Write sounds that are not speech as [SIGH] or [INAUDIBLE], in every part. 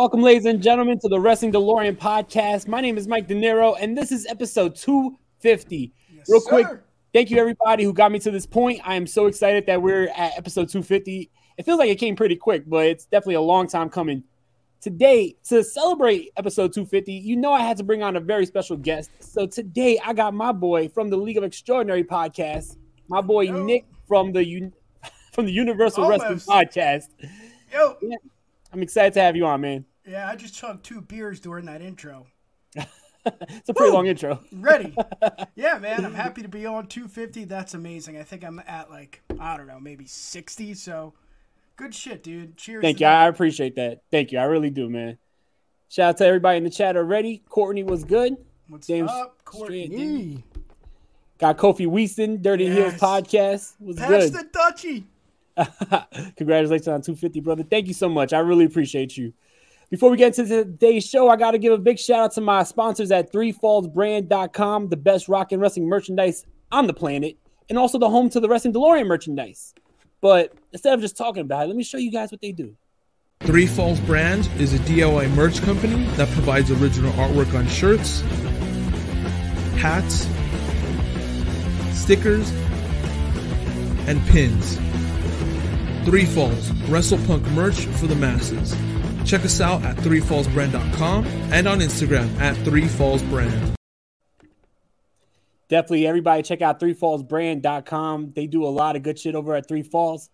Welcome, ladies and gentlemen, to the Wrestling DeLorean podcast. My name is Mike De Niro, and this is episode 250. Yes, Real quick, sir. thank you everybody who got me to this point. I am so excited that we're at episode 250. It feels like it came pretty quick, but it's definitely a long time coming. Today, to celebrate episode 250, you know I had to bring on a very special guest. So today, I got my boy from the League of Extraordinary podcast, my boy Yo. Nick from the [LAUGHS] from the Universal Almost. Wrestling podcast. Yo. Yeah. I'm excited to have you on, man. Yeah, I just chugged two beers during that intro. [LAUGHS] it's a pretty Woo! long intro. Ready. [LAUGHS] Yeah, man. I'm happy to be on 250. That's amazing. I think I'm at like, I don't know, maybe 60. So good shit, dude. Cheers. Thank you. That. I appreciate that. Thank you. I really do, man. Shout out to everybody in the chat already. Courtney was good. What's James up, Courtney? Got Kofi Weaston, Dirty yes. Heels podcast. Was Pass good. the Dutchie. [LAUGHS] Congratulations on 250, brother. Thank you so much. I really appreciate you. Before we get into today's show, I got to give a big shout out to my sponsors at threefallsbrand.com, the best rock and wrestling merchandise on the planet, and also the home to the Wrestling DeLorean merchandise. But instead of just talking about it, let me show you guys what they do. Three Falls Brands is a DIY merch company that provides original artwork on shirts, hats, stickers, and pins. Three Falls, WrestlePunk merch for the masses. Check us out at threefallsbrand.com and on Instagram at threefallsbrand. Definitely, everybody check out threefallsbrand.com. They do a lot of good shit over at Three Falls.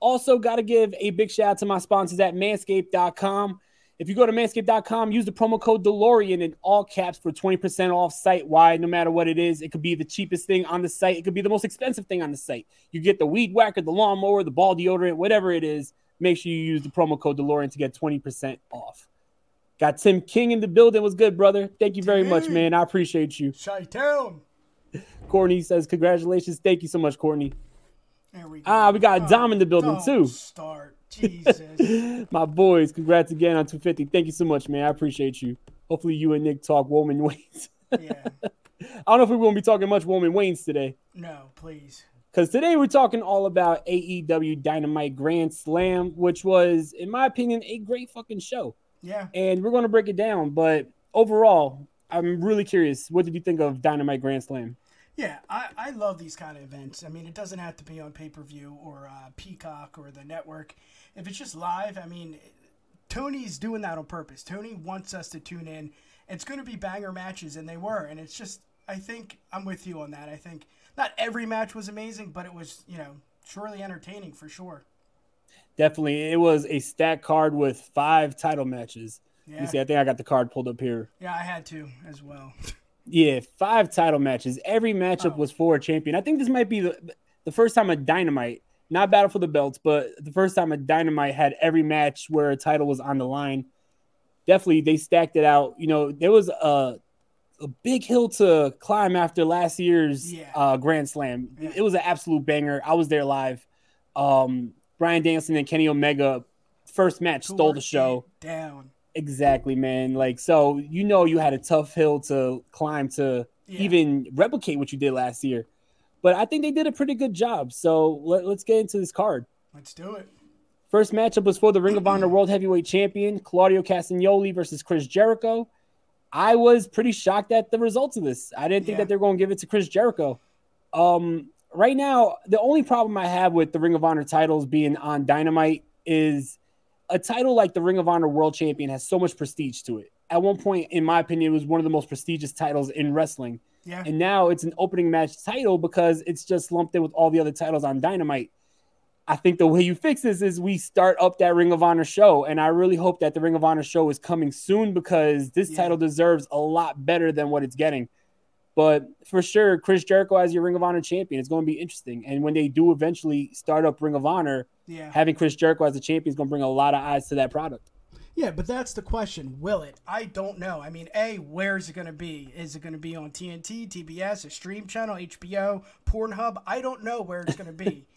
Also, got to give a big shout out to my sponsors at manscaped.com. If you go to manscaped.com, use the promo code DeLorean in all caps for 20% off site wide, no matter what it is. It could be the cheapest thing on the site, it could be the most expensive thing on the site. You get the weed whacker, the lawnmower, the ball deodorant, whatever it is. Make sure you use the promo code DeLorean to get 20% off. Got Tim King in the building. Was good, brother. Thank you very much, man. I appreciate you. Shy town. Courtney says, Congratulations. Thank you so much, Courtney. There we go. Ah, we got Oh, Dom in the building too. Start. Jesus. [LAUGHS] My boys, congrats again on 250. Thank you so much, man. I appreciate you. Hopefully, you and Nick talk Woman Waynes. yeah. [LAUGHS] I don't know if we're going to be talking much Woman Waynes today. No, please. Because today we're talking all about AEW Dynamite Grand Slam, which was, in my opinion, a great fucking show. Yeah. And we're going to break it down. But overall, I'm really curious. What did you think of Dynamite Grand Slam? Yeah, I, I love these kind of events. I mean, it doesn't have to be on pay per view or uh, Peacock or the network. If it's just live, I mean, Tony's doing that on purpose. Tony wants us to tune in. It's going to be banger matches, and they were. And it's just, I think I'm with you on that. I think not every match was amazing, but it was, you know, surely entertaining for sure. Definitely. It was a stack card with five title matches. Yeah. You see, I think I got the card pulled up here. Yeah, I had to as well. Yeah, five title matches. Every matchup Oh. was for a champion. I think this might be the the first time a Dynamite, not Battle for the Belts, but the first time a Dynamite had every match where a title was on the line. Definitely, they stacked it out. You know, there was a a big hill to climb after last year's Yeah. uh, Grand Slam. Yeah. It was an absolute banger. I was there live. Um, Bryan Danielson and Kenny Omega first match stole the show. Down. Exactly, man. Like, so you know, you had a tough hill to climb to Yeah. even replicate what you did last year. But I think they did a pretty good job. So let, let's get into this card. Let's do it. First matchup was for the Ring of Honor World Heavyweight Champion, Claudio Castagnoli versus Chris Jericho. I was pretty shocked at the results of this. I didn't think Yeah. that they're going to give it to Chris Jericho. Um, right now, the only problem I have with the Ring of Honor titles being on Dynamite is a title like the Ring of Honor World Champion has so much prestige to it. At one point, in my opinion, it was one of the most prestigious titles in wrestling. Yeah. And now it's an opening match title because it's just lumped in with all the other titles on Dynamite. I think the way you fix this is we start up that Ring of Honor show. And I really hope that the Ring of Honor show is coming soon because this Yeah. title deserves a lot better than what it's getting. But for sure, Chris Jericho as your Ring of Honor champion is going to be interesting. And when they do eventually start up Ring of Honor, yeah. having Chris Jericho as a champion is going to bring a lot of eyes to that product. Yeah, but that's the question. Will it? I don't know. I mean, A, where is it going to be? Is it going to be on TNT, TBS, a stream channel, HBO, Pornhub? I don't know where it's going to be. [LAUGHS]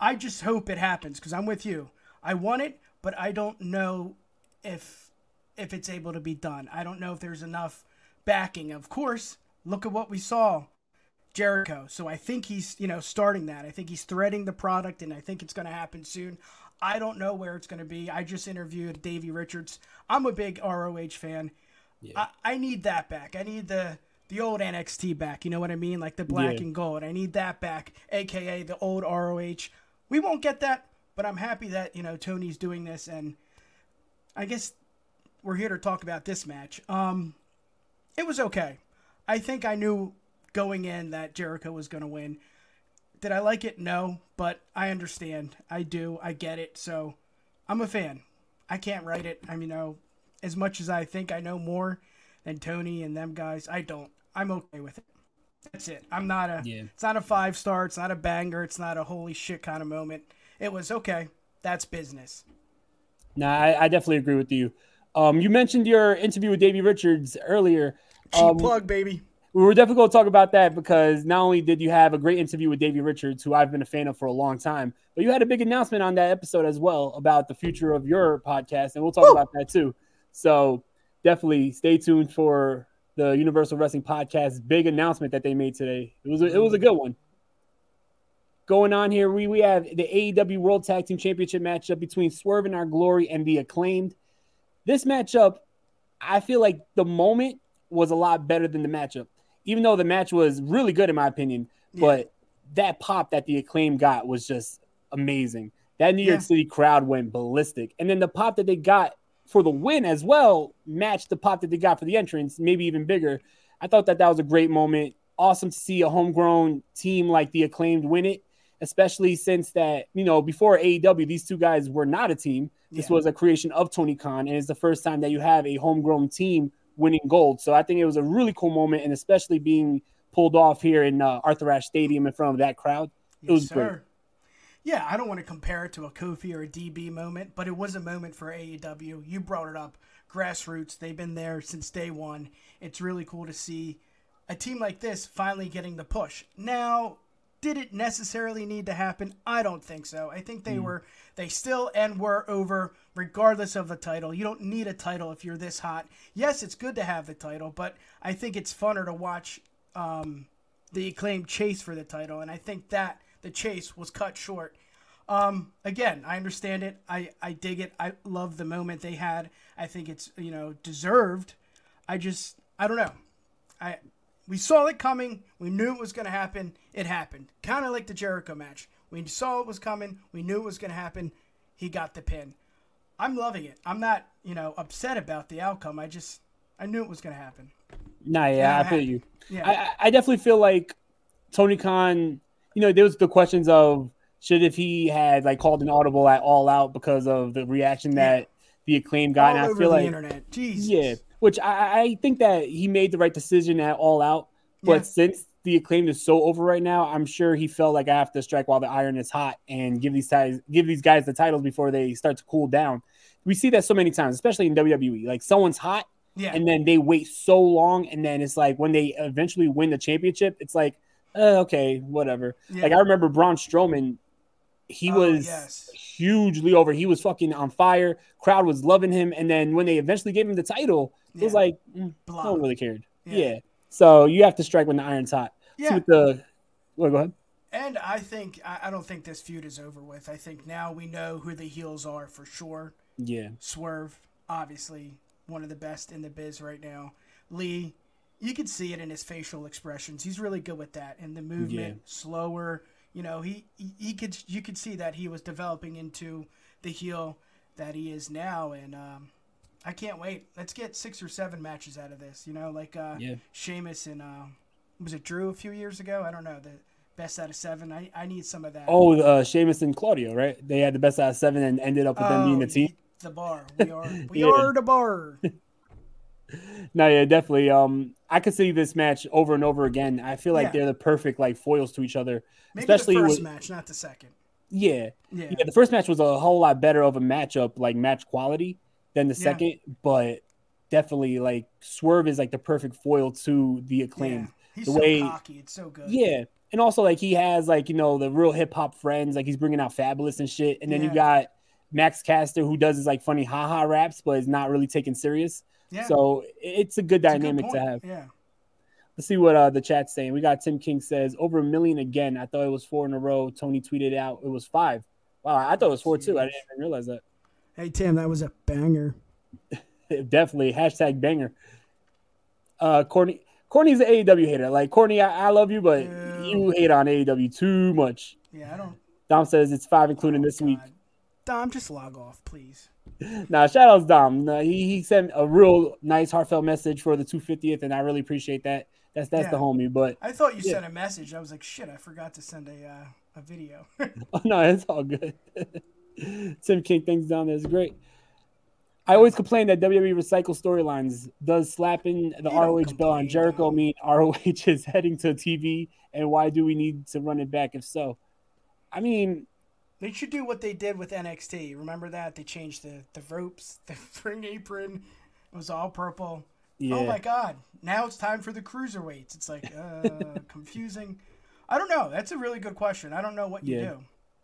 I just hope it happens because I'm with you. I want it, but I don't know if if it's able to be done. I don't know if there's enough backing. Of course, look at what we saw. Jericho. So I think he's, you know, starting that. I think he's threading the product and I think it's going to happen soon. I don't know where it's going to be. I just interviewed Davey Richards. I'm a big ROH fan. I, I need that back. I need the the old NXT back. You know what I mean? Like the black Yeah. and gold. I need that back, aka the old ROH. We won't get that, but I'm happy that, you know, Tony's doing this and I guess we're here to talk about this match. Um it was okay. I think I knew going in that Jericho was going to win. Did I like it? No, but I understand. I do. I get it. So I'm a fan. I can't write it. I mean, you know, as much as I think I know more than Tony and them guys, I don't. I'm okay with it. That's it. I'm not a. Yeah. It's not a five star. It's not a banger. It's not a holy shit kind of moment. It was okay. That's business. Nah, I, I definitely agree with you. Um, you mentioned your interview with Davey Richards earlier. Um, plug, baby. we were definitely going to talk about that because not only did you have a great interview with Davey Richards, who I've been a fan of for a long time, but you had a big announcement on that episode as well about the future of your podcast, and we'll talk about that too. So definitely stay tuned for the Universal Wrestling Podcast big announcement that they made today. It was a, it was a mm. good one. Going on here, we we have the AEW World Tag Team Championship matchup between Swerve In Our Glory and the Acclaimed. This matchup, I feel like the moment was a lot better than the matchup, even though the match was really good in my opinion. But that pop that the acclaim got was just amazing. That New York Yeah. City crowd went ballistic, and then the pop that they got for the win as well matched the pop that they got for the entrance, maybe even bigger. I thought that that was a great moment. Awesome to see a homegrown team like the acclaimed win it, especially since that you know before AEW these two guys were not a team. This Yeah. was a creation of Tony Khan, and it's the first time that you have a homegrown team winning gold. So I think it was a really cool moment, and especially being pulled off here in uh, Arthur Ashe Stadium in front of that crowd. It was great. Yeah, I don't want to compare it to a Kofi or a DB moment, but it was a moment for AEW. You brought it up. grassroots. They've been there since day one. It's really cool to see a team like this finally getting the push. Now, did it necessarily need to happen? I don't think so. I think they mm. were they still and were over regardless of the title. You don't need a title if you're this hot. Yes, it's good to have the title, but I think it's funner to watch um, the acclaimed chase for the title, and I think that the chase was cut short. Um, again, I understand it. I, I dig it. I love the moment they had. I think it's you know deserved. I just I don't know. I we saw it coming. We knew it was going to happen. It happened. Kind of like the Jericho match. We saw it was coming. We knew it was going to happen. He got the pin. I'm loving it. I'm not, you know, upset about the outcome. I just, I knew it was going to happen. Nah, yeah, I feel you. Yeah. I, I definitely feel like Tony Khan, you know, there was the questions of should if he had like called an audible at all out because of the reaction that yeah. the acclaim got. All and I feel like, internet. Jesus. Yeah which I, I think that he made the right decision at all out. But yeah. since the acclaim is so over right now, I'm sure he felt like I have to strike while the iron is hot and give these guys give these guys the titles before they start to cool down. We see that so many times, especially in WWE. Like someone's hot, yeah. and then they wait so long, and then it's like when they eventually win the championship, it's like, uh, okay, whatever. Yeah. Like I remember Braun Strowman he oh, was yes. hugely over. He was fucking on fire. Crowd was loving him. And then when they eventually gave him the title, it was like mm, no one really cared. Yeah. yeah. So you have to strike when the iron's hot. Yeah. the well, go ahead. And I think I don't think this feud is over with. I think now we know who the heels are for sure. Yeah. Swerve, obviously one of the best in the biz right now. Lee, you can see it in his facial expressions. He's really good with that. And the movement, yeah. slower, you know, he, he, he could you could see that he was developing into the heel that he is now, and um, I can't wait. Let's get six or seven matches out of this. You know, like uh, yeah. Sheamus and uh, was it Drew a few years ago? I don't know the best out of seven. I, I need some of that. Oh, uh, Sheamus and Claudio, right? They had the best out of seven and ended up with oh, them being the oh, team. The bar. We are we [LAUGHS] yeah. are the bar. [LAUGHS] [LAUGHS] no, yeah, definitely. Um, I could see this match over and over again. I feel like yeah. they're the perfect like foils to each other. Maybe especially the first with, match, not the second. Yeah. yeah, yeah. The first match was a whole lot better of a matchup, like match quality, than the second. Yeah. But definitely, like Swerve is like the perfect foil to the acclaim. He's the so way, cocky. It's so good. Yeah, and also like he has like you know the real hip hop friends. Like he's bringing out Fabolous and shit. And then you got Max Caster who does his like funny haha raps, but is not really taken serious. Yeah. So it's a good dynamic a good to have. Yeah. Let's see what uh, the chat's saying. We got Tim King says over a million again. I thought it was four in a row. Tony tweeted out it was five. Wow, I thought it was four too. I didn't even realize that. Hey Tim, that was a banger. [LAUGHS] Definitely hashtag banger. Uh, Courtney, Courtney's an AEW hater. Like Courtney, I, I love you, but Ew. you hate on AEW too much. Yeah, I don't. Dom says it's five, including oh, this God. week. Dom, just log off, please. Nah, shout outs Dom. Nah, he he sent a real nice, heartfelt message for the 250th, and I really appreciate that. That's that's yeah. the homie. But I thought you yeah. sent a message. I was like, shit, I forgot to send a uh, a video. oh, [LAUGHS] [LAUGHS] no, it's all good. [LAUGHS] Tim King things down there is great. I always complain that WWE recycle storylines. Does slapping the you ROH bell on Jericho mean ROH is heading to TV? And why do we need to run it back if so? I mean, they should do what they did with NXT. Remember that? They changed the, the ropes, [LAUGHS] the ring apron. It was all purple. Oh yeah. Oh my god! Now it's time for the cruiserweights. It's like uh, [LAUGHS] confusing. I don't know. That's a really good question. I don't know what you yeah. do.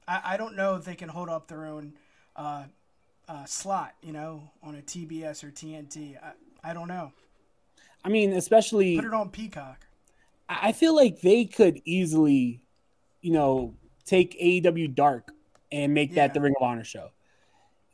I, I don't know if they can hold up their own uh, uh, slot. You know, on a TBS or TNT. I, I don't know. I mean, especially put it on Peacock. I feel like they could easily, you know, take AEW Dark and make yeah. that the Ring of Honor show.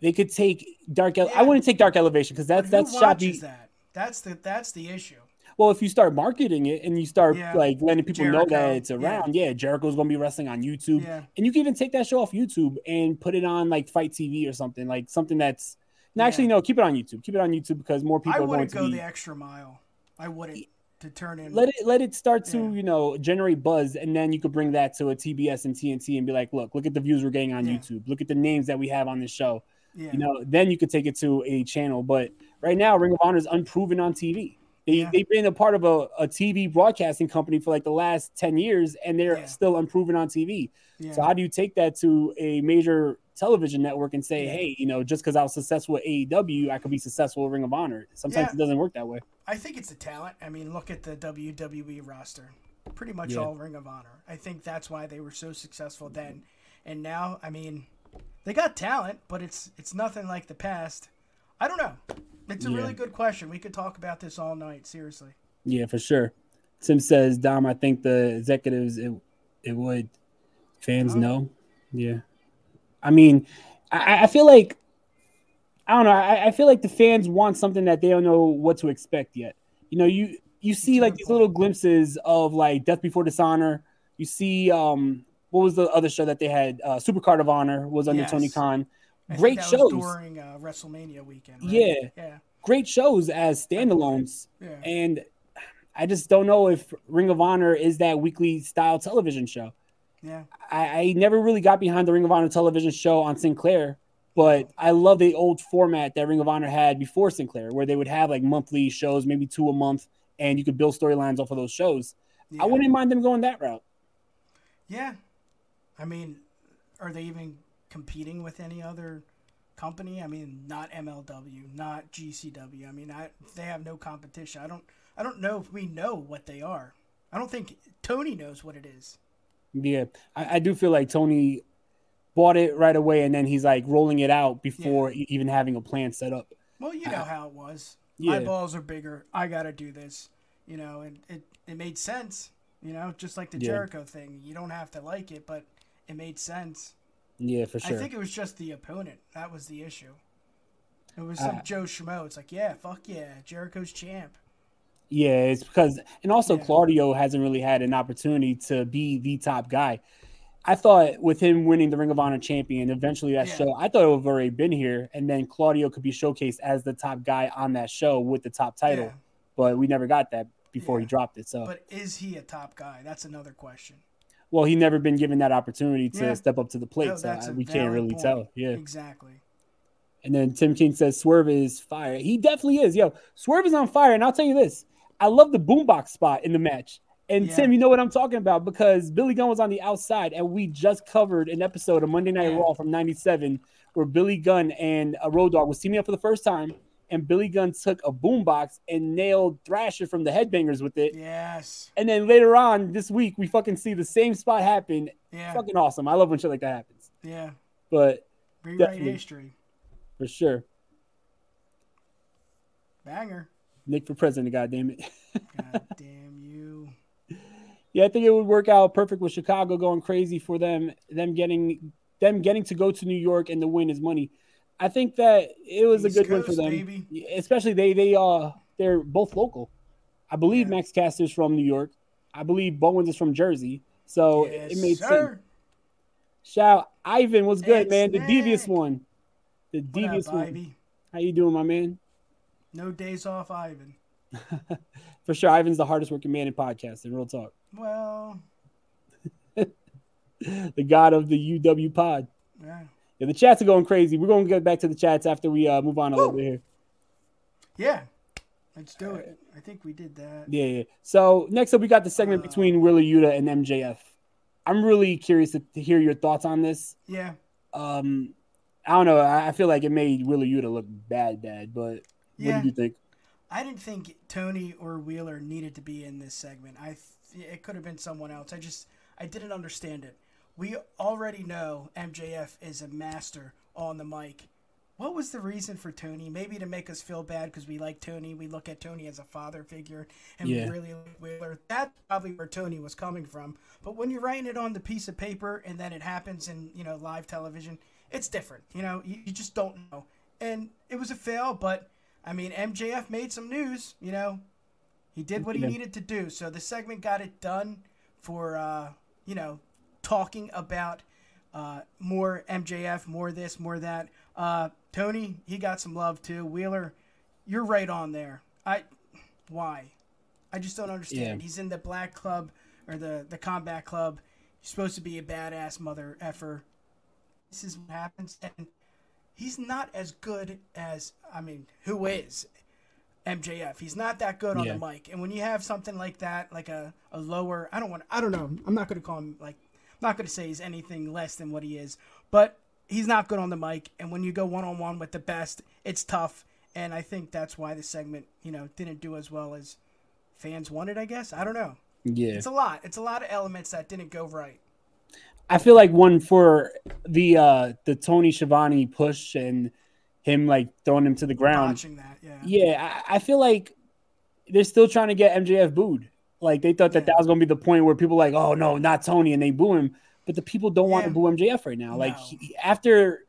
They could take Dark. Ele- yeah. I wouldn't take Dark Elevation because that's that's choppy. That? That's the that's the issue. Well, if you start marketing it and you start yeah. like letting people Jericho, know that it's around, yeah, Jericho's gonna be wrestling on YouTube, and you can even take that show off YouTube and put it on like FITE TV or something, like something that's. No, actually, no, keep it on YouTube. Keep it on YouTube because more people I are going to go be... the extra mile. I wouldn't to turn in. Let it let it start to you know generate buzz, and then you could bring that to a TBS and TNT and be like, look, look at the views we're getting on YouTube. Look at the names that we have on this show. You know, then you could take it to a channel, but right now Ring of Honor is unproven on TV. They yeah. they've been a part of a, a TV broadcasting company for like the last ten years, and they're yeah. still unproven on TV. Yeah. So how do you take that to a major television network and say, hey, you know, just because I was successful at AEW, I could be successful at Ring of Honor? Sometimes it doesn't work that way. I think it's the talent. I mean, look at the WWE roster, pretty much all Ring of Honor. I think that's why they were so successful then, and now, I mean, they got talent, but it's it's nothing like the past. I don't know. It's a yeah. really good question. We could talk about this all night. Seriously. Yeah, for sure. Tim says, Dom, I think the executives it it would. Fans oh. know. Yeah. I mean, I, I, feel like I don't know. I, I, feel like the fans want something that they don't know what to expect yet. You know, you you see like these little glimpses of like Death Before Dishonor. You see, um, what was the other show that they had? Uh, Supercard of Honor was under yes. Tony Khan. Great shows during uh, WrestleMania weekend. Right? Yeah, yeah, great shows as standalones. Yeah. And I just don't know if Ring of Honor is that weekly style television show. Yeah, I, I never really got behind the Ring of Honor television show on Sinclair, but I love the old format that Ring of Honor had before Sinclair, where they would have like monthly shows, maybe two a month, and you could build storylines off of those shows. Yeah. I wouldn't mind them going that route. Yeah, I mean, are they even competing with any other company. I mean, not MLW, not GCW. I mean, I they have no competition. I don't I don't know if we know what they are. I don't think Tony knows what it is. Yeah, I, I do feel like Tony bought it right away, and then he's like rolling it out before yeah. even having a plan set up. Well, you know how it was. Yeah. My balls are bigger. I got to do this. You know, and it it made sense. You know, just like the yeah. Jericho thing. You don't have to like it, but it made sense. Yeah, for sure. I think it was just the opponent. That was the issue. It was some uh, Joe Schmo. It's like, yeah, fuck yeah, Jericho's champ. Yeah, it's because, and also yeah. Claudio hasn't really had an opportunity to be the top guy. I thought with him winning the Ring of Honor champion, eventually that yeah. show, I thought it would have already been here, and then Claudio could be showcased as the top guy on that show with the top title. Yeah. But we never got that before he dropped it. So, but is he a top guy? That's another question well, he never been given that opportunity to yeah. step up to the plate, no, so uh, we can't really point. tell. Yeah, exactly. And then Tim King says Swerve is fire. He definitely is. Yo, Swerve is on fire. And I'll tell you this: I love the boombox spot in the match. And yeah. Tim, you know what I'm talking about because Billy Gunn was on the outside, and we just covered an episode of Monday Night yeah. Raw from '97 where Billy Gunn and a Road Dog was teaming up for the first time, and Billy Gunn took a boombox and nailed Thrasher from the Headbangers with it. Yes. And then later on this week, we fucking see the same spot happen. Yeah. Fucking awesome. I love when shit like that happens. Yeah. But rewrite history. For sure. Banger. Nick for president, God damn it. [LAUGHS] God damn you. Yeah, I think it would work out perfect with Chicago going crazy for them, them getting them getting to go to New York and the win is money. I think that it was East a good Coast, win for them, baby. especially they they uh they're both local. I believe yeah. Max Caster's from New York. I believe Bowens is from Jersey, so yes, it made sir. sense. Shout Ivan, what's good, it's man? The devious one, the what devious up, one. Ivy? How you doing, my man? No days off, Ivan. [LAUGHS] for sure, Ivan's the hardest working man in podcasting. Real talk. Well, [LAUGHS] the god of the UW pod. Yeah. Yeah, the chats are going crazy. We're going to get back to the chats after we uh, move on a Woo! little bit here. Yeah, let's do it. I think we did that. Yeah, yeah. So next up, we got the segment uh, between Wheeler Yuta and MJF. I'm really curious to, to, hear your thoughts on this. Yeah. Um, I don't know. I, I feel like it made Wheeler Yuta look bad, bad. But yeah. what do you think? I didn't think Tony or Wheeler needed to be in this segment. I th- it could have been someone else. I just I didn't understand it we already know MJF is a master on the mic. What was the reason for Tony? Maybe to make us feel bad because we like Tony. We look at Tony as a father figure, and yeah. we really like Wheeler. That's probably where Tony was coming from. But when you're writing it on the piece of paper and then it happens in you know live television, it's different. You know, you, you just don't know. And it was a fail, but I mean, MJF made some news. You know, he did what he yeah. needed to do. So the segment got it done for uh, you know talking about uh, more MJF, more this, more that. Uh, Tony, he got some love too. Wheeler, you're right on there. I, why? I just don't understand. Yeah. He's in the Black Club or the the Combat Club. He's supposed to be a badass mother effer. This is what happens, and he's not as good as I mean, who is? MJF. He's not that good on Yeah. the mic. And when you have something like that, like a, a lower, I don't want, I don't know. I'm not going to call him like, not going to say he's anything less than what he is, but he's not good on the mic. And when you go one on one with the best, it's tough. And I think that's why the segment, you know, didn't do as well as fans wanted. I guess I don't know. Yeah. It's a lot. It's a lot of elements that didn't go right. I feel like one for the uh the Tony Schiavone push and him like throwing him to the ground. Watching that, yeah. Yeah, I, I feel like they're still trying to get MJF booed. Like they thought that that was gonna be the point where people like, oh no, not Tony, and they boo him. But the people don't want to boo MJF right now. Like he, after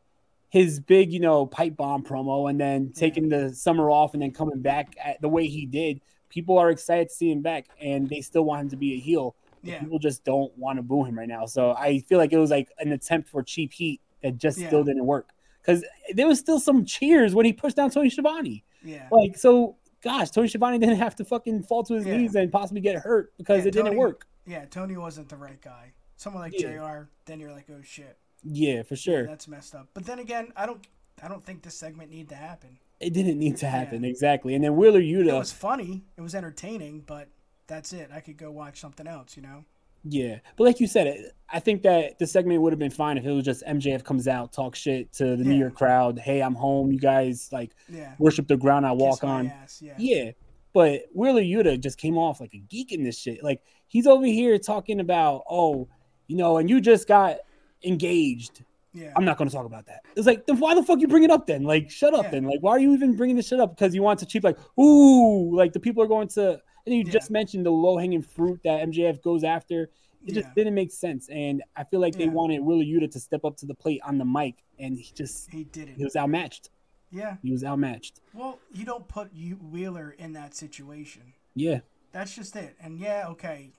his big, you know, pipe bomb promo, and then taking the summer off, and then coming back at the way he did, people are excited to see him back, and they still want him to be a heel. Yeah. People just don't want to boo him right now. So I feel like it was like an attempt for cheap heat that just Yeah. still didn't work. Because there was still some cheers when he pushed down Tony Schiavone. Yeah. Like, so gosh, Tony Schiavone [LAUGHS] didn't have to fucking fall to his Yeah. knees and possibly get hurt because Yeah, it didn't work. Yeah, Tony wasn't the right guy. Someone like Yeah. JR, then you're like, oh shit. Yeah, for sure. That's messed up. But then again, I don't I don't think this segment need to happen. it didn't need to happen. Exactly. And then Wheeler Yuta, It was funny, it was entertaining, but that's it. I could go watch something else, you know? Yeah. But like you said, I think that the segment would have been fine if it was just MJF comes out, talk shit to the New York crowd. Hey, I'm home. You guys like Yeah. worship the ground I walk Kiss on. ass, yeah. Yeah. But Wheeler Yuta just came off like a geek in this shit. Like he's over here talking about, oh, you know, and you just got engaged. Yeah. I'm not going to talk about that. It's like, then why the fuck you bring it up then? Like, shut up Yeah. then. Like, why are you even bringing this shit up? Because you want to cheap, like, ooh, like the people are going to. And you Yeah. just mentioned the low hanging fruit that MJF goes after. It just Yeah. didn't make sense. And I feel like they Yeah. wanted Wheeler Yuta to step up to the plate on the mic, and he just he didn't. he was outmatched. yeah. He was outmatched. Well, you don't put Wheeler in that situation. Yeah. That's just it. And yeah, okay,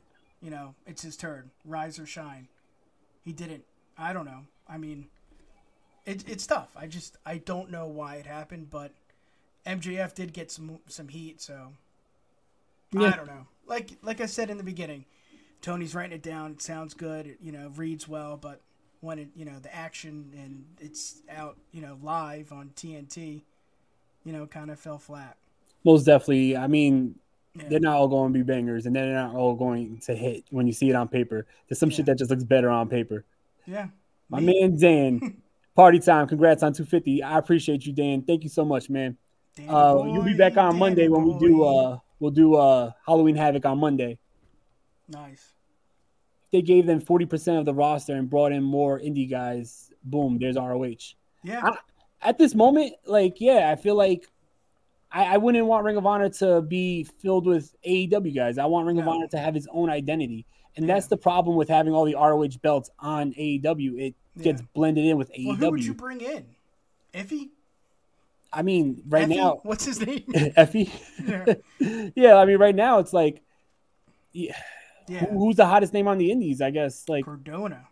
you know, it's his turn. Rise or shine. He didn't. I don't know. I mean, it, it's tough. I just I don't know why it happened, but MJF did get some some heat, so Yeah. I don't know. Like like I said in the beginning, Tony's writing it down. It sounds good. It, you know, reads well, but when it you know the action and it's out you know live on TNT, you know, kind of fell flat. Most definitely. I mean, Yeah. they're not all going to be bangers, and they're not all going to hit when you see it on paper. There's some shit that just looks better on paper. Yeah. My Me- man Dan, [LAUGHS] party time. Congrats on 250. I appreciate you, Dan. Thank you so much, man. Uh, you'll be back on Danny Monday when we do uh we'll do uh Halloween Havoc on Monday. Nice. If They gave them 40% of the roster and brought in more indie guys. Boom, there's ROH. Yeah. I- At this moment, like, yeah, I feel like I, I wouldn't want Ring of Honor to be filled with AEW guys. I want Ring of Honor to have its own identity. And Yeah. that's the problem with having all the ROH belts on AEW. It gets blended in with Well, who would you bring in? Effy? I mean, right Effy? now, What's his name? [LAUGHS] Effy. yeah. [LAUGHS] yeah, I mean, right now it's like, yeah, Yeah. who- who's the hottest name on the Indies? I guess like Cardona.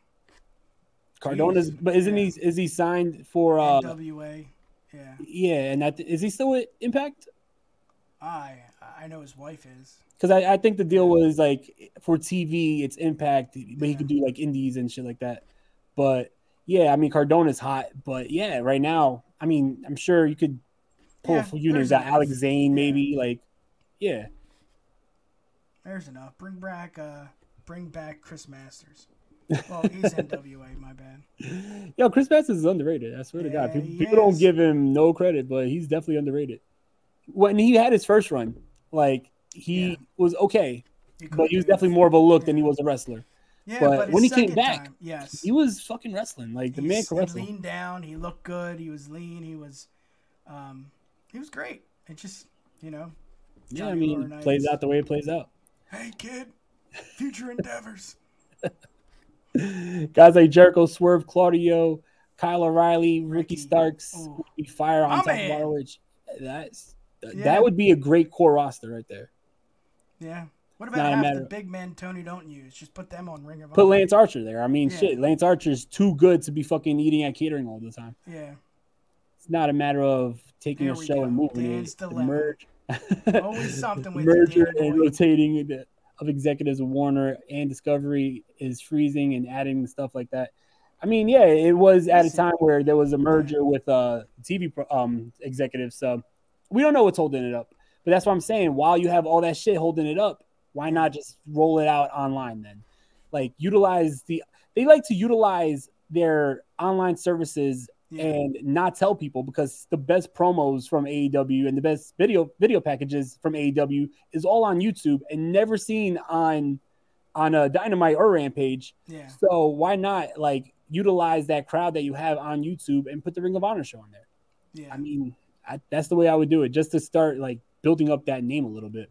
Cardona's, Jeez. but isn't Yeah. he is he signed for? uh NWA. Yeah. Yeah, and that is he still with Impact? I I know his wife is. Because I, I think the deal was like for TV, it's Impact, but he could do like Indies and shit like that. But yeah, I mean Cardona's hot, but yeah, right now, I mean, I'm sure you could pull Yeah, a few names out. Alex. Zayne, Yeah. maybe like, yeah, There's enough. Bring back uh bring back Chris Masters. Well, he's [LAUGHS] NWA, my bad. yo, Chris Masters is underrated. I swear to God, people, people don't give him no credit, but he's definitely underrated. When he had his first run, like he Yeah. was okay, He but he was definitely more of a look than he was a wrestler. Yeah, but his when he came back, time, yes, He was fucking wrestling. Like the man could he wrestle. leaned down. He looked good. He was lean. He was, um, he was great. It just, you know, Yeah, I mean, it plays out the way it plays out. hey kid, future endeavors. [LAUGHS] Guys like Jericho, Swerve, Claudio, Kyle O'Reilly, Ricky, Ricky. Starks, Ooh. Ricky Fire on My top man. of. That's Yeah. that would be a great core roster right there. Yeah. What about a half the big men Tony don't use? Just put them on Ring of Honor. Put Lance Archer there. I mean, Yeah. shit, Lance Archer's too good to be fucking eating at catering all the time. Yeah. It's not a matter of taking There a show go. and moving Dan's it. Dilemma. merge, Always something [LAUGHS] with merger and boy. rotating of executives of Warner and Discovery is freezing and adding stuff like that. I mean, yeah, it was at a time where there was a merger with uh TV um executives. So we don't know what's holding it up. But that's what I'm saying. While you have all that shit holding it up, why not just roll it out online then? Like utilize the they like to utilize their online services yeah. and not tell people because the best promos from AEW and the best video video packages from AEW is all on YouTube and never seen on on a Dynamite or Rampage. Yeah. So why not like utilize that crowd that you have on YouTube and put the Ring of Honor show on there? Yeah. I mean, I, that's the way I would do it, just to start like building up that name a little bit.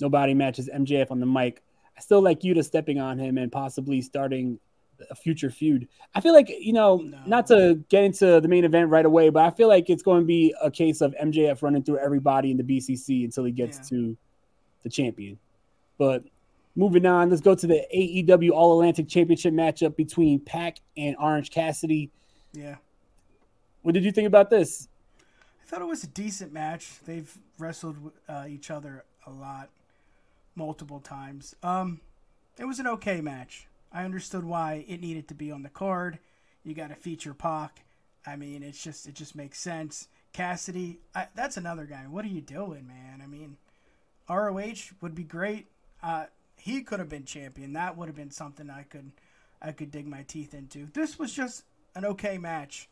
nobody matches MJF on the mic. I still like Yuta stepping on him and possibly starting a future feud. I feel like, you know, no. not to get into the main event right away, but I feel like it's going to be a case of MJF running through everybody in the BCC until he gets yeah. to the champion. But moving on, let's go to the AEW All Atlantic Championship matchup between Pac and Orange Cassidy. Yeah. What did you think about this? I thought it was a decent match. They've wrestled uh, each other a lot multiple times. Um, it was an okay match. I understood why it needed to be on the card. You got to feature Pac. I mean, it's just it just makes sense. Cassidy, I, that's another guy. What are you doing, man? I mean, ROH would be great. Uh, he could have been champion. That would have been something I could I could dig my teeth into. This was just an okay match.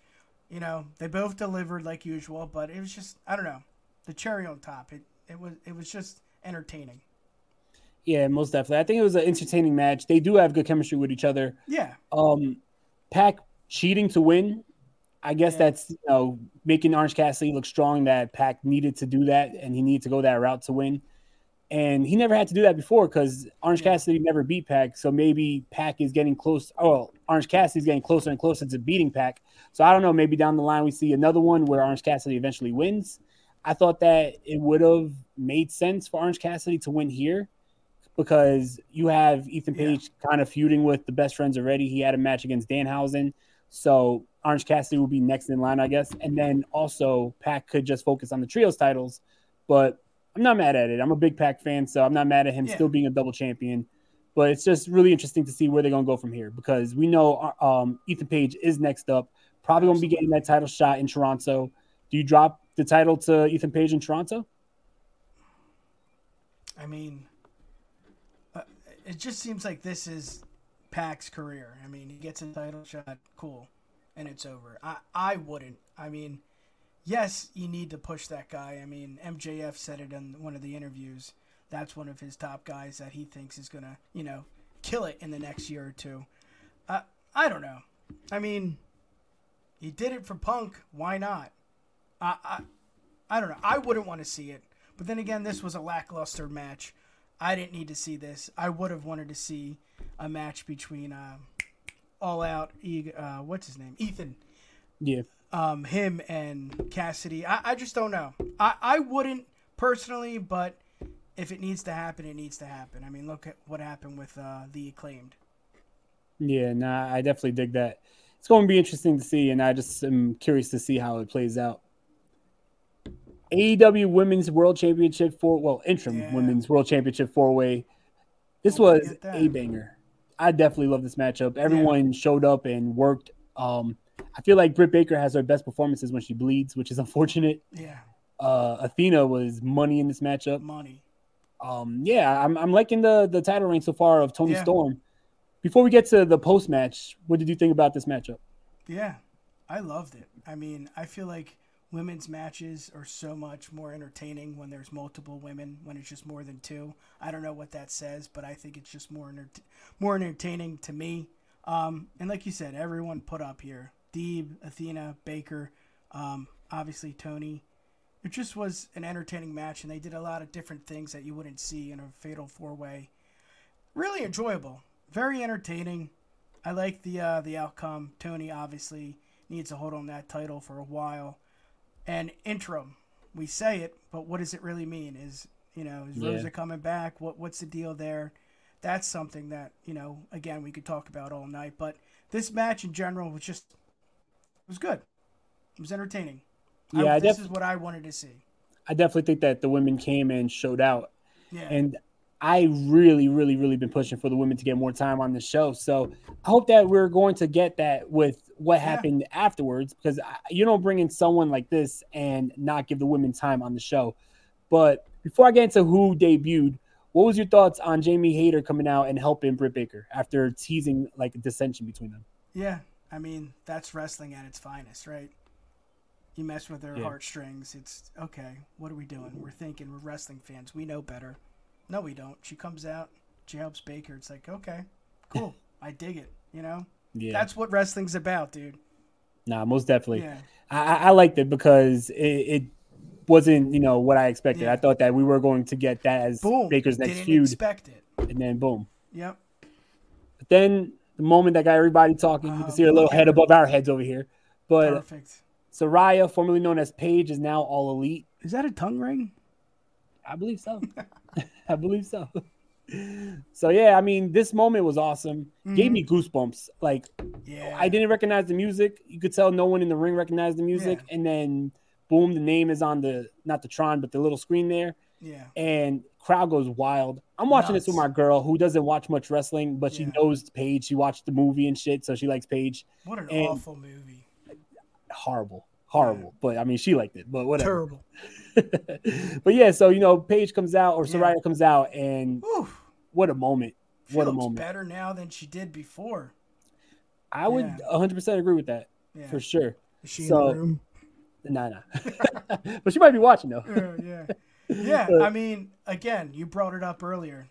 You know, they both delivered like usual, but it was just I don't know. The cherry on top. It it was it was just entertaining. Yeah, most definitely. I think it was an entertaining match. They do have good chemistry with each other. Yeah. Um, Pac cheating to win. I guess yeah. that's you know making Orange Cassidy look strong. That Pac needed to do that, and he needed to go that route to win. And he never had to do that before because Orange yeah. Cassidy never beat Pac. So maybe Pac is getting close. Oh, Orange Cassidy is getting closer and closer to beating Pac. So I don't know. Maybe down the line we see another one where Orange Cassidy eventually wins. I thought that it would have made sense for Orange Cassidy to win here because you have Ethan Page yeah. kind of feuding with the best friends already. He had a match against Danhausen. So Orange Cassidy will be next in line, I guess. And then also Pac could just focus on the trios titles. But I'm not mad at it. I'm a big Pac fan, so I'm not mad at him yeah. still being a double champion. But it's just really interesting to see where they're going to go from here because we know um, Ethan Page is next up. Probably going to be getting that title shot in Toronto. Do you drop the title to Ethan Page in Toronto? I mean, it just seems like this is Pac's career. I mean, he gets a title shot, cool, and it's over. I I wouldn't. I mean, yes, you need to push that guy. I mean, MJF said it in one of the interviews. That's one of his top guys that he thinks is gonna, you know, kill it in the next year or two. Uh, I don't know. I mean, he did it for Punk. Why not? I I, I don't know. I wouldn't want to see it. But then again, this was a lackluster match. I didn't need to see this. I would have wanted to see a match between uh, All Out. Uh, what's his name? Ethan. Yeah. Um, him and Cassidy. I, I just don't know. I, I wouldn't personally, but if it needs to happen, it needs to happen. I mean, look at what happened with uh, the acclaimed. Yeah, nah, I definitely dig that. It's going to be interesting to see, and I just am curious to see how it plays out. AEW Women's World Championship for well interim yeah. Women's World Championship four way. This Don't was a banger. I definitely love this matchup. Everyone yeah. showed up and worked. Um, I feel like Britt Baker has her best performances when she bleeds, which is [LAUGHS] unfortunate. Yeah. Uh, Athena was money in this matchup. Money. Um, yeah, I'm I'm liking the the title reign so far of Toni yeah. Storm. Before we get to the post match, what did you think about this matchup? Yeah, I loved it. I mean, I feel like women's matches are so much more entertaining when there's multiple women when it's just more than two. I don't know what that says but i think it's just more enter- more entertaining to me. Um, and like you said everyone put up here. Deeb athena baker um, obviously Toni. It just was an entertaining match and they did a lot of different things that you wouldn't see in a fatal four way. Really enjoyable. Very entertaining. I like the uh, the outcome. Toni obviously needs to hold on that title for a while and interim. We say it, but what does it really mean? Is you know, is yeah. Rosa coming back? What what's the deal there? That's something that you know. Again, we could talk about all night. But this match in general was just it was good. It was entertaining. Yeah, I, this def- is what I wanted to see. I definitely think that the women came and showed out. Yeah. And I really, really, really been pushing for the women to get more time on the show. So I hope that we're going to get that with what happened yeah. afterwards because you don't bring in someone like this and not give the women time on the show. But before I get into who debuted, what was your thoughts on Jamie Hayter coming out and helping Britt Baker after teasing like a dissension between them? Yeah, I mean that's wrestling at its finest, right? You mess with their yeah. heartstrings. It's okay. What are we doing? We're thinking we're wrestling fans. We know better. No, we don't. She comes out. She helps Baker. It's like okay, cool. [LAUGHS] I dig it. You know. Yeah. That's what wrestling's about, dude. Nah, most definitely. Yeah. I, I liked it because it, it wasn't, you know, what I expected. Yeah. I thought that we were going to get that as boom. Baker's next Didn't feud. Expect it. And then boom. Yep. But then the moment that got everybody talking, uh, you can see a little head above our heads over here. But perfect. Saraya, formerly known as Paige, is now all elite. Is that a tongue ring? I believe so. [LAUGHS] I believe so so yeah, I mean, this moment was awesome. Mm-hmm. Gave me goosebumps. Like, yeah. I didn't recognize the music. You could tell no one in the ring recognized the music, yeah. and then boom, the name is on the not the Tron, but the little screen there. Yeah. And crowd goes wild. I'm watching Nuts. this with my girl who doesn't watch much wrestling, but she yeah. knows Paige. She watched the movie and shit, so she likes Paige. What an and awful movie. Horrible. Horrible. But I mean she liked it, but whatever. Terrible. [LAUGHS] but yeah, so you know, Paige comes out or Saraya yeah. comes out, and Oof. what a moment! She what a moment! Better now than she did before. I yeah. would 100 percent agree with that yeah. for sure. Is she so, in the room? Nah, nah. [LAUGHS] but she might be watching though. yeah, yeah. yeah [LAUGHS] I mean, again, you brought it up earlier.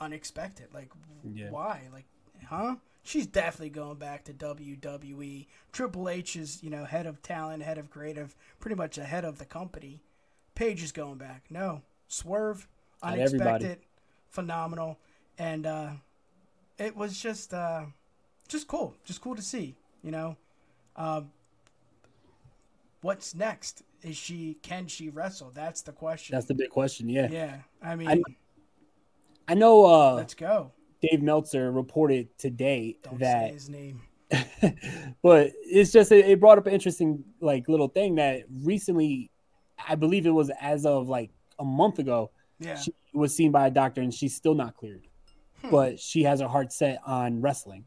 Unexpected. Like, why? Like, huh? She's definitely going back to WWE. Triple H is, you know, head of talent, head of creative, pretty much ahead of the company. Paige is going back. No, Swerve, unexpected, phenomenal, and uh, it was just, uh, just cool, just cool to see. You know, um, what's next? Is she can she wrestle? That's the question. That's the big question. Yeah. Yeah. I mean, I, I know. Uh, let's go. Dave Meltzer reported today Don't that his name. [LAUGHS] but it's just it brought up an interesting like little thing that recently, I believe it was as of like a month ago. Yeah. She was seen by a doctor and she's still not cleared, hmm. but she has her heart set on wrestling.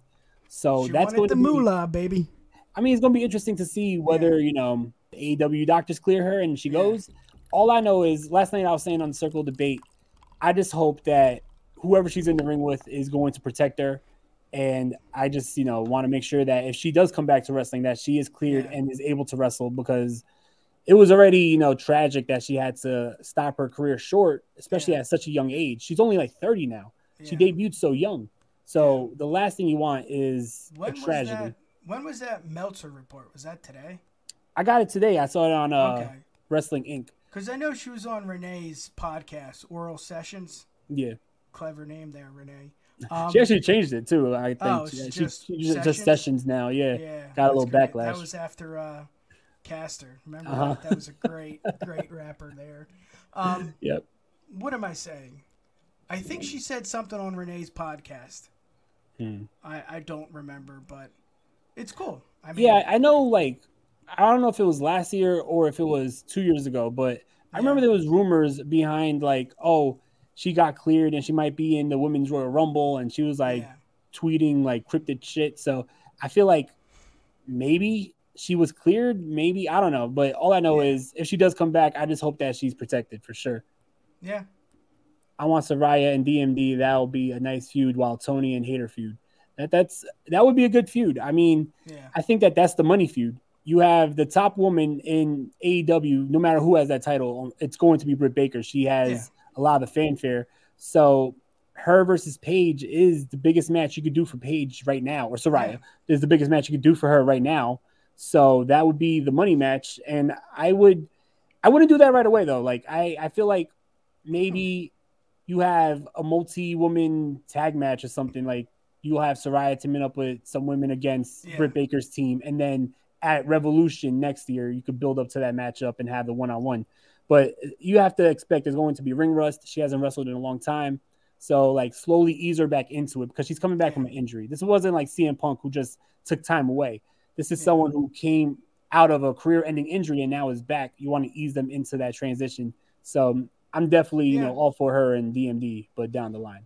So she that's going the to moolah, baby. I mean, it's going to be interesting to see whether yeah. you know the AEW doctors clear her and she yeah. goes. All I know is last night I was saying on the Circle Debate, I just hope that whoever she's in the ring with is going to protect her. And I just, you know, want to make sure that if she does come back to wrestling, that she is cleared yeah. and is able to wrestle because it was already, you know, tragic that she had to stop her career short, especially yeah. at such a young age. She's only like 30 now. Yeah. She debuted so young. So the last thing you want is when a tragedy. Was that, when was that Meltzer report? Was that today? I got it today. I saw it on uh, okay. Wrestling Inc. Because I know she was on Renee's podcast, Oral Sessions. Yeah clever name there, Renee. [LAUGHS] Um, she actually changed it too. I think oh, she, just, she, sessions? just sessions now. Yeah, yeah got a little great. backlash. That was after uh, Caster. Remember uh-huh. that? that was a great, [LAUGHS] great rapper there. Um, yep. What am I saying? I think she said something on Renee's podcast. Hmm. I, I don't remember, but it's cool. I mean, yeah, I know. Like, I don't know if it was last year or if it was two years ago, but I remember there was rumors behind like, oh, she got cleared and she might be in the women's Royal Rumble, and she was like Yeah. tweeting like cryptid shit. So I feel like maybe she was cleared. Maybe I don't know, but all I know is if she does come back, I just hope that she's protected for sure. yeah, I want Saraya and DMD. That will be a nice feud, while Toni and Hayter feud. That that's that would be a good feud. I mean, Yeah. I think that that's the money feud. You have the top woman in AEW. No matter who has that title, it's going to be Britt Baker. She has Yeah. A lot of the fanfare. So her versus Paige is the biggest match you could do for Paige right now, or Saraya is the biggest match you could do for her right now. So that would be the money match, and I would, I wouldn't do that right away though. Like I, I feel like maybe you have a multi-woman tag match or something like you'll have Saraya teaming up with some women against Yeah. Britt Baker's team, and then at Revolution next year you could build up to that matchup and have the one-on-one. But you have to expect there's going to be ring rust. She hasn't wrestled in a long time. So like slowly ease her back into it because she's coming back from an injury. This wasn't like CM Punk who just took time away. This is someone who came out of a career-ending injury and now is back. You want to ease them into that transition. So I'm definitely you know all for her and DMD, but down the line.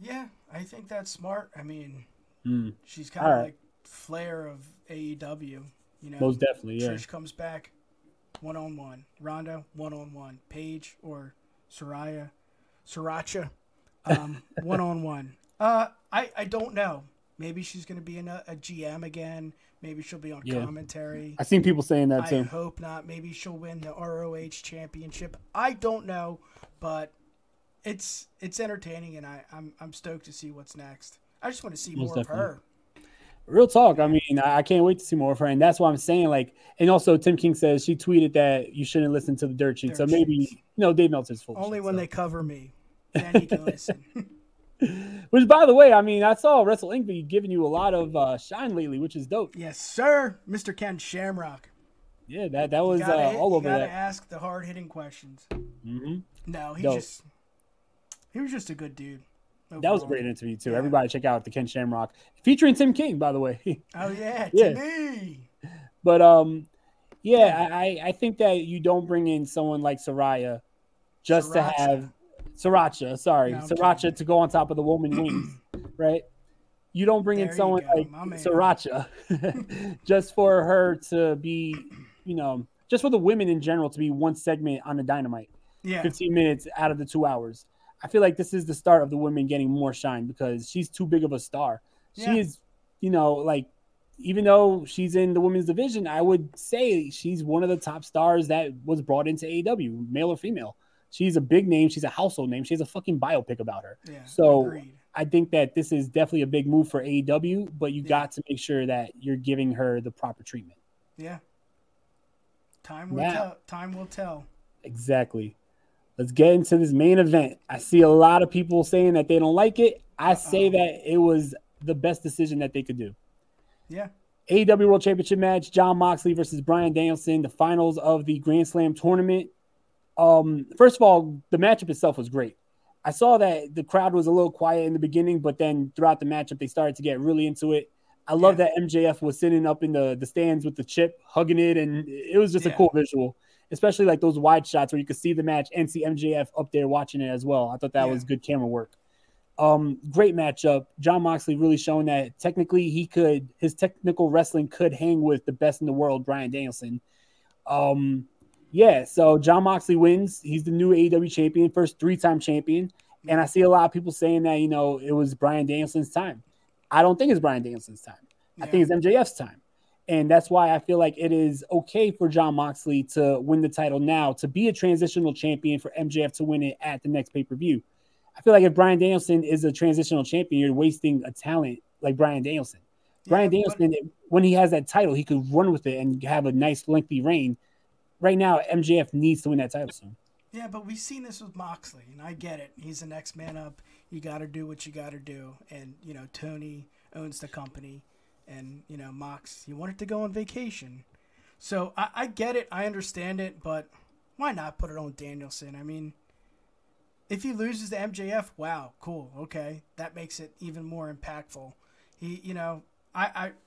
yeah. I think that's smart. I mean, Mm. she's kind of All right. like Flair of AEW. You know, Most definitely, yeah. Trish comes back, one on one. Ronda, one on one. Paige or Saraya, Sriracha, um, one on one. Uh, I I don't know. Maybe she's gonna be in a, a GM again. Maybe she'll be on Yeah. commentary. I've seen people saying that I too. I hope not. Maybe she'll win the ROH championship. I don't know, but it's it's entertaining, and I I'm I'm stoked to see what's next. I just want to see Most more definitely. of her. Real talk. I mean, I I can't wait to see more of her, and that's why I'm saying like. And also, Tim King says she tweeted that you shouldn't listen to the dirt sheet. so Dirt maybe you know Dave Meltzer's full. Only shit, when so. they cover me, then you can listen. [LAUGHS] [LAUGHS] Which, by the way, I mean, I saw Wrestle Inc. be giving you a lot of uh, shine lately, which is dope. yes, sir, Mr. Ken Shamrock. Yeah, that that was gotta, uh, all you over gotta that. ask the hard hitting questions. hmm No, he Dope. just he was just a good dude. That was a great interview too. Everybody check out the Ken Shamrock featuring Tim King, by the way. [LAUGHS] Oh yeah, Yeah. But um, yeah, I, I think that you don't bring in someone like Saraya just to have Sriracha, sorry, No, Sriracha to go on top of the woman [CLEARS THROAT] wings, right? You don't bring There in someone go, like. Sriracha [LAUGHS] just for her to be, you know, just for the women in general to be one segment on the Dynamite. Yeah. 15 minutes out of the two hours. I feel like this is the start of the women getting more shine because she's too big of a star. Yeah. She is, you know, like even though she's in the women's division, I would say she's one of the top stars that was brought into AEW, male or female. She's a big name. She's a household name. She has a fucking biopic about her. Yeah, so agreed. I think that this is definitely a big move for AEW, but you got to make sure that you're giving her the proper treatment. Yeah. Time will Now- tell. Time will tell. Exactly. Let's get into this main event. I see a lot of people saying that they don't like it. I say that it was the best decision that they could do. Yeah. AEW World Championship match: Jon Moxley versus Bryan Danielson, the finals of the Grand Slam tournament. Um, first of all, the matchup itself was great. I saw that the crowd was a little quiet in the beginning, but then throughout the matchup, they started to get really into it. I love that MJF was sitting up in the, the stands with the chip, hugging it, and it was just a cool visual, especially like those wide shots where you could see the match and see MJF up there watching it as well. I thought that Yeah. was good camera work. Um, great matchup. Jon Moxley really showing that technically he could, his technical wrestling could hang with the best in the world, Bryan Danielson. Um, yeah, so Jon Moxley wins. He's the new AEW champion, first three time champion. And I see a lot of people saying that, you know, it was Bryan Danielson's time. I don't think it's Bryan Danielson's time. I think it's MJF's time. And that's why I feel like it is okay for Jon Moxley to win the title now, to be a transitional champion for MJF to win it at the next pay per view. I feel like if Bryan Danielson is a transitional champion, you're wasting a talent like Bryan Danielson. Bryan Danielson, when he has that title, he could run with it and have a nice lengthy reign. Right now, MJF needs to win that title soon. Yeah, but we've seen this with Moxley, and I get it. He's the next man up. You got to do what you got to do, and you know Tony owns the company, and you know Mox, he wanted to go on vacation, so I, I get it. I understand it, but Why not put it on Danielson? I mean, if he loses to MJF, wow, cool, okay, that makes it even more impactful. He, you know, I,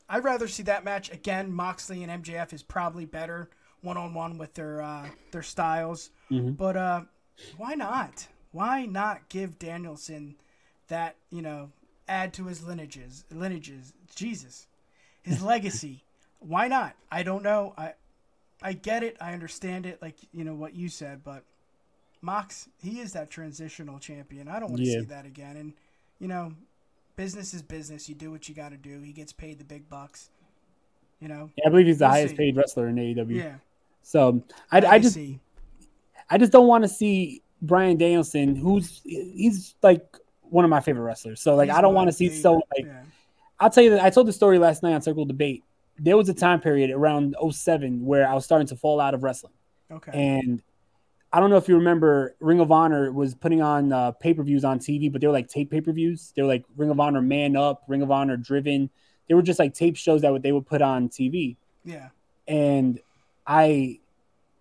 I I'd rather see that match again. Moxley and MJF is probably better one on one with their uh, their styles, Mhm. but uh, why not? Why not give Danielson that you know add to his lineages lineages? Jesus, his legacy. Why not? I don't know. I I get it. I understand it. Like you know what you said, but Mox, he is that transitional champion. I don't want to Yeah. see that again. And you know, business is business. You do what you got to do. He gets paid the big bucks. You know. Yeah, I believe he's the We'll highest see. paid wrestler in AEW. Yeah. So I, I just. I just don't want to see Bryan Danielson, who's he's like one of my favorite wrestlers. So like He's I don't want to see so like yeah. I'll tell you that I told the story last night on Circle Debate. There was a time period around 07 where I was starting to fall out of wrestling. Okay. And I don't know if you remember, Ring of Honor was putting on uh, pay per views on TV, but they were like tape pay per views. They were like Ring of Honor Man Up, Ring of Honor Driven. They were just like tape shows that they would put on TV. Yeah. And I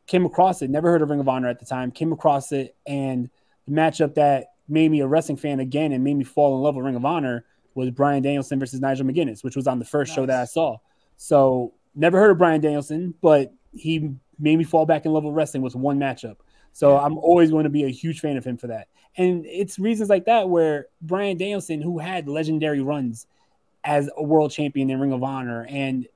came across it, never heard of Ring of Honor at the time, came across it, and the matchup that made me a wrestling fan again and made me fall in love with Ring of Honor was Bryan Danielson versus Nigel McGuinness, which was on the first show that I saw. So never heard of Bryan Danielson, but he made me fall back in love with wrestling with one matchup. So I'm always going to be a huge fan of him for that. And it's reasons like that where Bryan Danielson, who had legendary runs as a world champion in Ring of Honor, and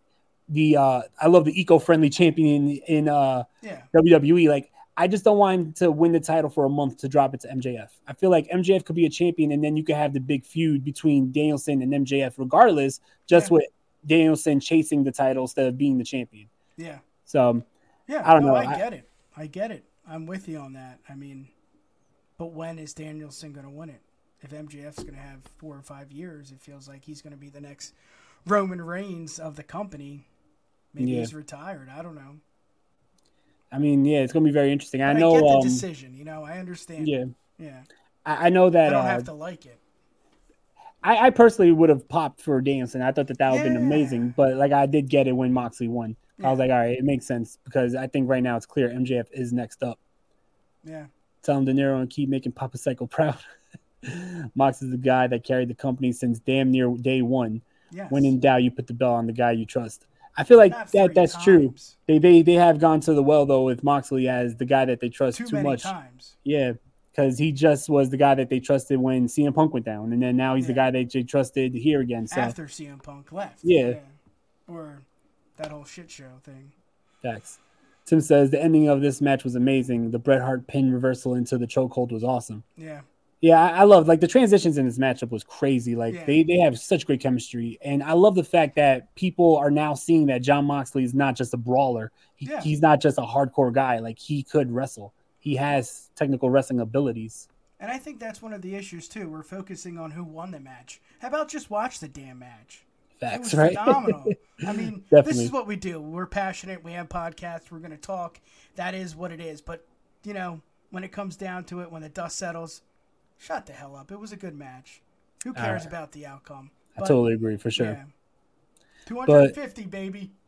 the uh I love the eco-friendly champion in uh Yeah. WWE. Like I just don't want him to win the title for a month to drop it to MJF. I feel like MJF could be a champion, and then you could have the big feud between Danielson and MJF, regardless, just Yeah. with Danielson chasing the title instead of being the champion. Yeah. So Yeah, I don't no, know. I I- get it. I get it. I'm with you on that. I mean, but when is Danielson going to win it? If MJF's going to have four or five years, it feels like he's going to be the next Roman Reigns of the company. Maybe Yeah. he's retired. I don't know. I mean, yeah, it's gonna be very interesting. I know. I get the um, decision. You know, I understand. Yeah, Yeah. I, I know that. I don't uh, have to like it. I, I personally would have popped for Danielson. I thought that that would have been amazing, but like I did get it when Moxley won. I was like, all right, it makes sense because I think right now it's clear MJF is next up. Yeah. Tell him De Niro and keep making Papa Psycho proud. [LAUGHS] Mox is the guy that carried the company since damn near day one. Yes. When in doubt, you put the bell on the guy you trust. I feel like that that's true. They, they they have gone to the well though with Moxley as the guy that they trust Too too, much. times. Yeah, because he just was the guy that they trusted when CM Punk went down, and then now he's the guy that they trusted here again. So After CM Punk left. Yeah. Or that whole shit show thing. Facts. Tim says the ending of this match was amazing. The Bret Hart pin reversal into the chokehold was awesome. Yeah. Yeah, I, love like the transitions in this matchup was crazy. Like Yeah. they they have such great chemistry, and I love the fact that people are now seeing that Jon Moxley is not just a brawler. He, Yeah. He's not just a hardcore guy. Like he could wrestle. He has technical wrestling abilities. And I think that's one of the issues too. We're focusing on who won the match. How about just watch the damn match? Facts, it was right? phenomenal. [LAUGHS] I mean, this is what we do. We're passionate. We have podcasts. We're going to talk. That is what it is. But you know, when it comes down to it, when the dust settles, shut the hell up. It was a good match. Who cares right. about the outcome? I totally agree, for sure. Yeah. 250, baby. [LAUGHS]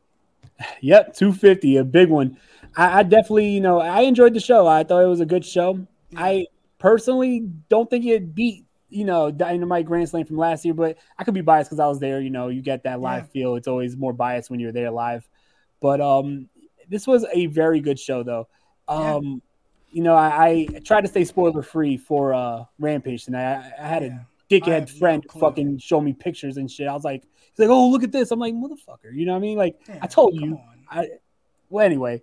Yep, 250, a big one. I, I definitely, you know, I enjoyed the show. I thought it was a good show. I personally don't think it beat, you know, Dynamite Grand Slam from last year, but I could be biased because I was there. You know, you get that live Yeah. feel. It's always more biased when you're there live. But um, this was a very good show, though. Um, you know, I, I tried to stay spoiler free for uh Rampage, and I, I had a dickhead friend fucking show me pictures and shit. I was like, he's like, oh, look at this. I'm like, motherfucker, you know what I mean? Like, I told you. I well, anyway.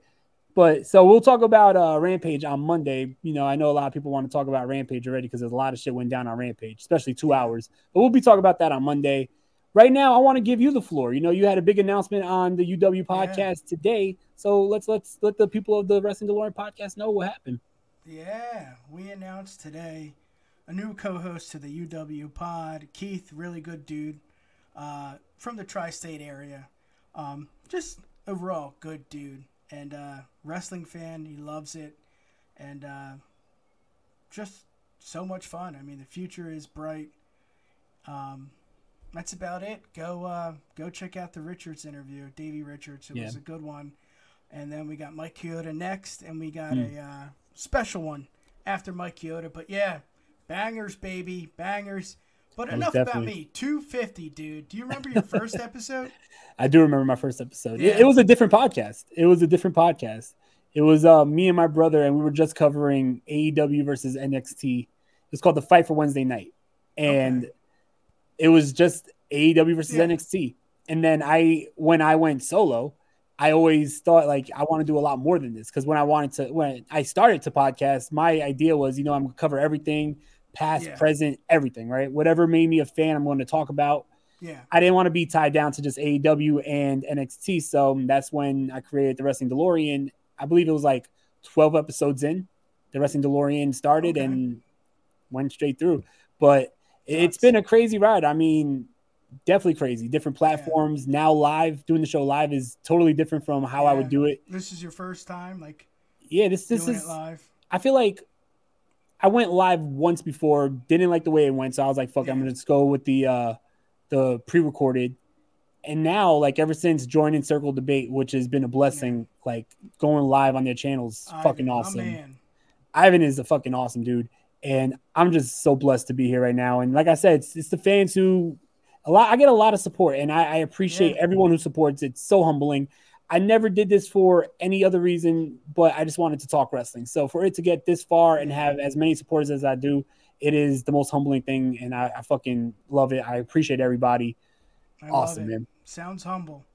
But so we'll talk about uh Rampage on Monday. You know, I know a lot of people want to talk about Rampage already because there's a lot of shit went down on Rampage, especially two hours. But we'll be talking about that on Monday. Right now, I want to give you the floor. You know, you had a big announcement on the UW podcast today. So let's let's let the people of the Wrestling DeLorean podcast know what happened. Yeah, we announced today a new co-host to the UW pod, Keith, really good dude, uh, from the tri-state area. Um, just overall good dude and uh, wrestling fan. He loves it, and uh, just so much fun. I mean, the future is bright. Um, that's about it. Go uh, go check out the Richards interview, Davey Richards. It was a good one. and then we got Mike Chioda next, and we got Mm. a uh, special one after Mike Chioda. But yeah, bangers, baby, bangers. But enough definitely. about me. Two fifty, dude. Do you remember your first [LAUGHS] episode? I do remember my first episode. It- Yeah. It, was a different podcast. It was a different podcast. It was uh, me and my brother, and we were just covering AEW versus NXT. It's called the Fight for Wednesday Night, and it was just AEW versus Yeah. NXT. And then I, when I went solo, I always thought like I want to do a lot more than this because when I wanted to, when I started to podcast, my idea was, you know, I'm gonna cover everything, past, Yeah. present, everything, right? Whatever made me a fan, I'm going to talk about. Yeah. I didn't want to be tied down to just AEW and NXT. So that's when I created the Wrestling DeLorean. I believe it was like 12 episodes in. The Wrestling DeLorean started Okay. and went straight through. But it's been a crazy ride. I mean, definitely crazy. Different platforms. Now live, doing the show live is totally different from how I would do it. This is your first time, like Yeah, this this doing is live. I feel like I went live once before, didn't like the way it went, so I was like, "Fuck, it, I'm gonna just go with the uh the pre-recorded." And now, like ever since joining Circle Debate, which has been a blessing, like going live on their channels, fucking Ivan, awesome. Ivan is a fucking awesome dude, and I'm just so blessed to be here right now. And like I said, it's, it's the fans who a lot. I get a lot of support, and I, I appreciate everyone who supports. It's so humbling. I never did this for any other reason, but I just wanted to talk wrestling. So for it to get this far and have as many supporters as I do, it is the most humbling thing, and I, I fucking love it. I appreciate everybody. I awesome, man. Sounds humble.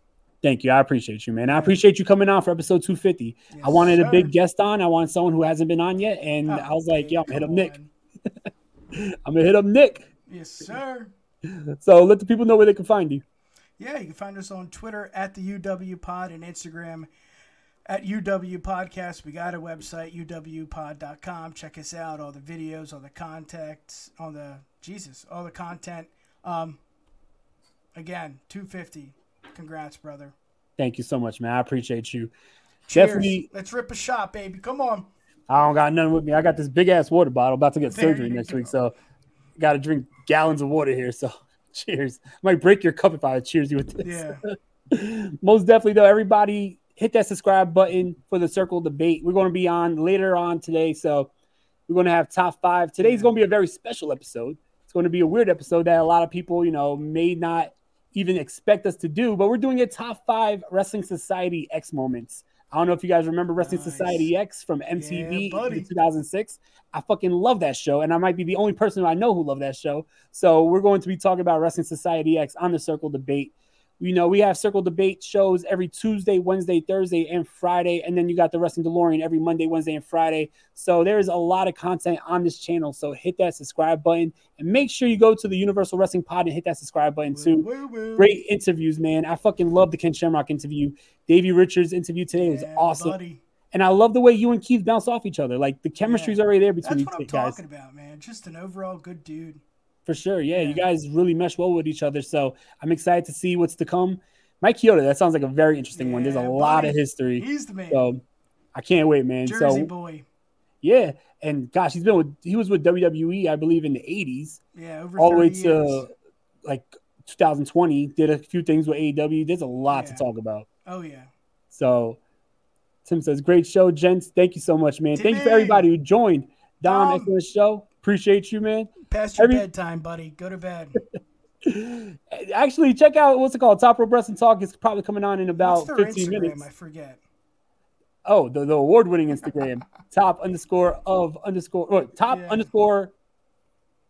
Thank you. I appreciate you, man. I appreciate you coming on for episode 250. I wanted a big guest on. I wanted someone who hasn't been on yet. And I was like, yo, I'm going to hit up Nick. [LAUGHS] I'm going to hit up Nick. Yes, sir. So let the people know where they can find you. Yeah, you can find us on Twitter at the UW Pod and Instagram at UW Podcast. We got a website, uwpod.com. Check us out, all the videos, all the contacts, all the Jesus, all the content. Um, again, 250. Congrats, brother. Thank you so much, man. I appreciate you. Cheers. Definitely, Let's rip a shot, baby. Come on. I don't got nothing with me. I got this big ass water bottle about to get There surgery next go. week. So got to drink gallons of water here. So [LAUGHS] cheers. Might break your cup if I cheers you with this. Yeah. [LAUGHS] Most definitely, though, everybody hit that subscribe button for the circle debate. We're going to be on later on today. So we're going to have top five. Today's going to be a very special episode. It's going to be a weird episode that a lot of people, you know, may not even expect us to do, but we're doing a top five Wrestling Society X moments. I don't know if you guys remember Wrestling Society X from MTV buddy. in 2006. I fucking love that show, and I might be the only person I know who love that show. So we're going to be talking about Wrestling Society X on the Circle Debate. You know, we have Circle Debate shows every Tuesday, Wednesday, Thursday, and Friday. And then you got the Wrestling DeLorean every Monday, Wednesday, and Friday. So there's a lot of content on this channel. So hit that subscribe button and make sure you go to the Universal Wrestling Pod and hit that subscribe button too. Great interviews, man. I fucking love the Ken Shamrock interview. Davey Richards interview today was awesome. buddy. And I love the way you and Keith bounce off each other. Like the chemistry's already there between That's you what I'm guys. talking about, man. Just an overall good dude. For sure. Yeah, you guys really mesh well with each other. So I'm excited to see what's to come. Mike Chioda, that sounds like a very interesting one. There's a Yeah, lot of history. He's the man. So I can't wait, man. Jersey so boy. yeah. And gosh, he's been with he was with WWE, I believe, in the 80s. Yeah, over all the way to years. like 2020. Did a few things with AEW. There's a lot to talk about. Oh yeah. So Tim says, great show, gents. Thank you so much, man. Thank you for everybody who joined. Dom, Dom. excellent show. Appreciate you, man. Past your Every- bedtime, buddy. Go to bed. [LAUGHS] Actually, check out what's it called? Top Rope Wrestling Talk is probably coming on in about What's their 15 Instagram? minutes. I forget. Oh, the, the award winning Instagram. [LAUGHS] top underscore of underscore or top Yeah. underscore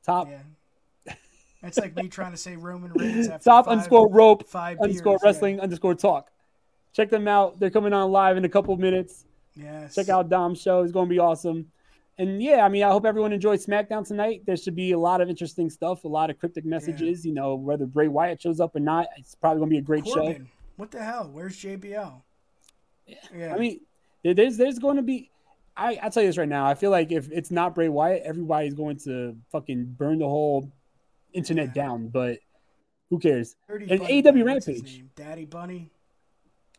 top It's like me trying to say Roman Reigns [LAUGHS] top five- underscore rope five underscore beers, yeah. wrestling underscore talk. Check them out. They're coming on live in a couple of minutes. Yes. Check out Dom's show. It's going to be awesome. And yeah, I mean, I hope everyone enjoyed SmackDown tonight. There should be a lot of interesting stuff, a lot of cryptic messages. You know, whether Bray Wyatt shows up or not, it's probably going to be a great show. What the hell? Where's JBL? Yeah. I mean, there's there's going to be. I I tell you this right now. I feel like if it's not Bray Wyatt, everybody's going to fucking burn the whole internet down. But who cares? And AW guy, what's his Rampage. Daddy Bunny.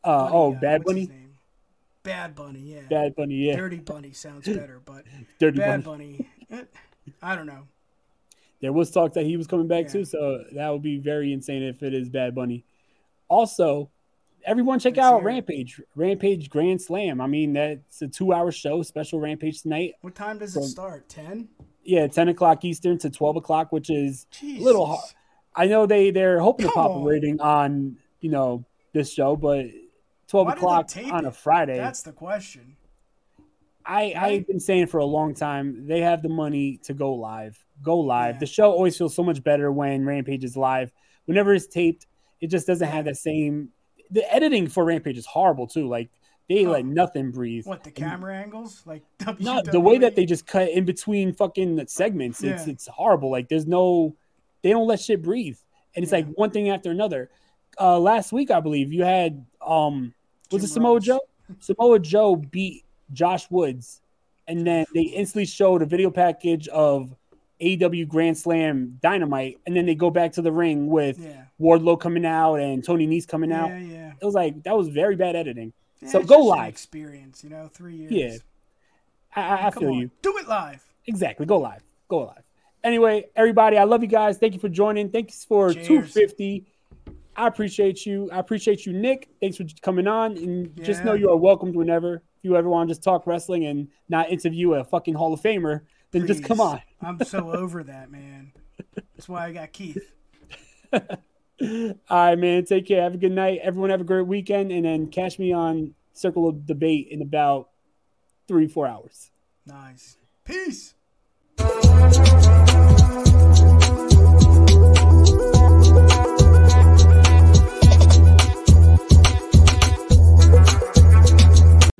Uh, Bunny oh, guy, Bad what's his Bunny. Bad Bunny, yeah. Bad Bunny, yeah. Dirty Bunny sounds better, but [LAUGHS] Dirty Bad Bunny. eh, I don't know. There was talk that he was coming back too, so that would be very insane if it is Bad Bunny. Also, everyone check out Rampage, Rampage Grand Slam. I mean, that's a two-hour show, special Rampage tonight. What time does it start? Ten. Yeah, ten o'clock Eastern to twelve o'clock, which is a little hard. I know they they're hoping to pop a rating on you know this show, but twelve Why o'clock on a? Friday. That's the question. I I've been saying for a long time they have the money to go live. Go live. The show always feels so much better when Rampage is live. Whenever it's taped, it just doesn't have that same. The editing for Rampage is horrible too. Like they let nothing breathe. What the And- camera angles? Like [LAUGHS] no, the way that they just cut in between fucking segments, it's Yeah. it's horrible. Like there's no, they don't let shit breathe, and it's like one thing after another. Uh, last week, I believe you had um, was it Samoa Joe? Samoa Joe beat Josh Woods, and then they instantly showed a video package of AW Grand Slam Dynamite, and then they go back to the ring with Wardlow coming out and Tony Nese coming out. Yeah, yeah. It was like that was very bad editing. Yeah, so go live. Experience, you know, three years. Yeah, I, I, I feel on, you. Do it live. Exactly. Go live. Go live. Anyway, everybody, I love you guys. Thank you for joining. Thanks for Cheers. 250. I appreciate you. I appreciate you, Nick. Thanks for coming on. And just know you are welcomed whenever. If you ever want to just talk wrestling and not interview a fucking Hall of Famer, then just come on. I'm so [LAUGHS] over that, man. That's why I got Keith. [LAUGHS] All right, man. Take care. Have a good night. Everyone have a great weekend. And then catch me on Circle of Debate in about three, four hours. Nice. Peace.